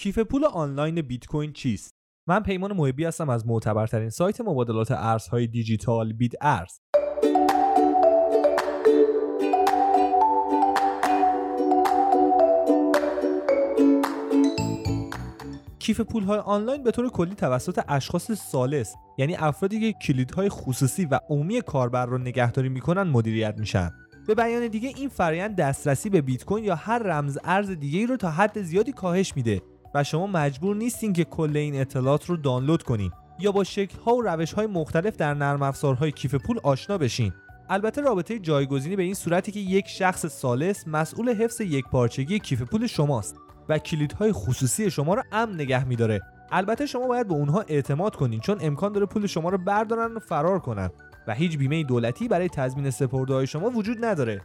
کیف پول آنلاین بیت کوین چیست؟ من پیمان محبی هستم از معتبرترین سایت مبادلات ارزهای دیجیتال بیت ارز. کیف پول های آنلاین به طور کلی توسط اشخاص سالس یعنی افرادی که کلیدهای خصوصی و عمومی کاربر رو نگهداری می‌کنن مدیریت میشن به بیان دیگه این فرایند دسترسی به بیت کوین یا هر رمز ارز دیگه ای رو تا حد زیادی کاهش میده و شما مجبور نیستین که کل این اطلاعات رو دانلود کنین یا با شکل ها و روش های مختلف در نرم افزارهای کیف پول آشنا بشین. البته رابطه جایگزینی به این صورتی که یک شخص سالس مسئول حفظ یک پارچگی کیف پول شماست و کلیدهای خصوصی شما رو امن نگه میداره. البته شما باید به اونها اعتماد کنین چون امکان داره پول شما رو بردارن و فرار کنن و هیچ بیمه دولتی برای تضمین سپرده های شما وجود نداره.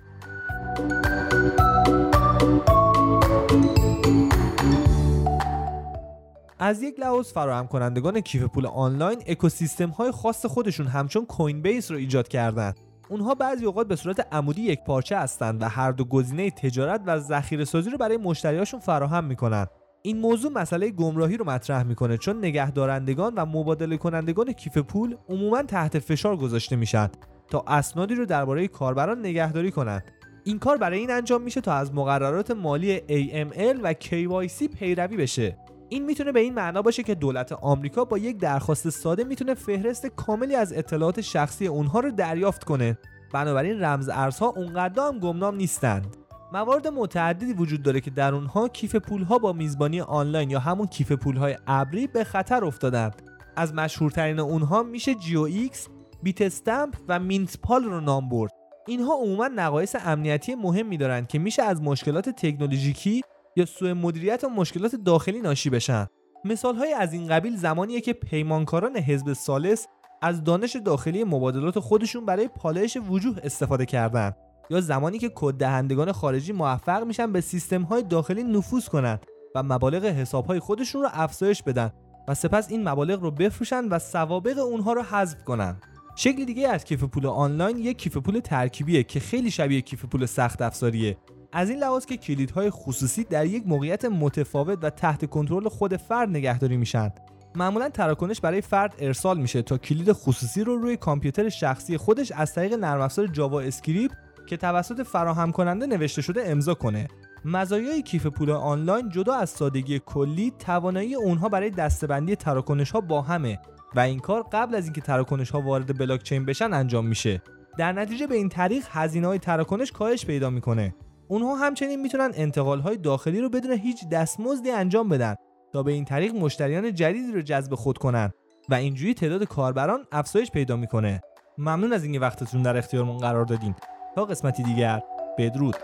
از یک لحاظ فراهم کنندگان کیف پول آنلاین اکوسیستم های خاص خودشون همچون کوین بیس رو ایجاد کردن. اونها بعضی اوقات به صورت عمودی یک پارچه هستند و هر دو گزینه تجارت و ذخیره سازی رو برای مشتریاشون فراهم می‌کنن. این موضوع مسئله گمراهی رو مطرح می‌کنه چون نگهدارندگان و مبادله کنندگان کیف پول عموما تحت فشار گذاشته میشن تا اسنادی رو درباره کاربران نگهداری کنند این کار برای این انجام میشه تا از مقررات مالی AML و KYC پیروی بشه. این می‌تونه به این معنا باشه که دولت آمریکا با یک درخواست ساده می‌تونه فهرست کاملی از اطلاعات شخصی اونها رو دریافت کنه. بنابراین رمز ارزها اونقدر هم گمنام نیستند. موارد متعددی وجود داره که در اونها کیف پولها با میزبانی آنلاین یا همون کیف پولهای ابری به خطر افتادند. از مشهورترین اونها میشه GOX، Bitstamp و MintPal رو نام برد. اینها عموما نقایص امنیتی مهمی دارند که میشه از مشکلات تکنولوژیکی یا سوء مدیریت و مشکلات داخلی ناشی بشن. مثال های از این قبیل زمانیه که پیمانکاران حزب سالس از دانش داخلی مبادلات خودشون برای پالایش وجوه استفاده کردند یا زمانی که کد دهندگان خارجی موفق میشن به سیستم های داخلی نفوذ کنند و مبالغ حساب های خودشون رو افزایش بدن و سپس این مبالغ رو بفروشن و سوابق اونها رو حذف کنن. شکل دیگه از کیف پول آنلاین یک کیف پول ترکیبیه که خیلی شبیه کیف پول سخت افزاریه. از این لحاظ که کلیدهای خصوصی در یک موقعیت متفاوت و تحت کنترل خود فرد نگهداری میشن. معمولا تراکنش برای فرد ارسال میشه تا کلید خصوصی رو روی کامپیوتر شخصی خودش از طریق نرم افزار JavaScript که توسط فراهم کننده نوشته شده امضا کنه. مزایای کیف پول آنلاین جدا از سادگی کلی توانایی اونها برای دسته‌بندی تراکنش ها با همه و این کار قبل از اینکه تراکنش ها وارد بلاک چین بشن انجام میشه. در نتیجه به این طریق هزینه های تراکنش کاهش پیدا می‌کنه. اونها همچنین می‌تونن انتقال های داخلی رو بدون هیچ دستمزدی انجام بدن تا به این طریق مشتریان جدیدی رو جذب خود کنن و اینجوری تعداد کاربران افزایش پیدا می‌کنه. ممنون از اینکه وقتتون در اختیارمون قرار دادین. تا قسمتی دیگر بدرود.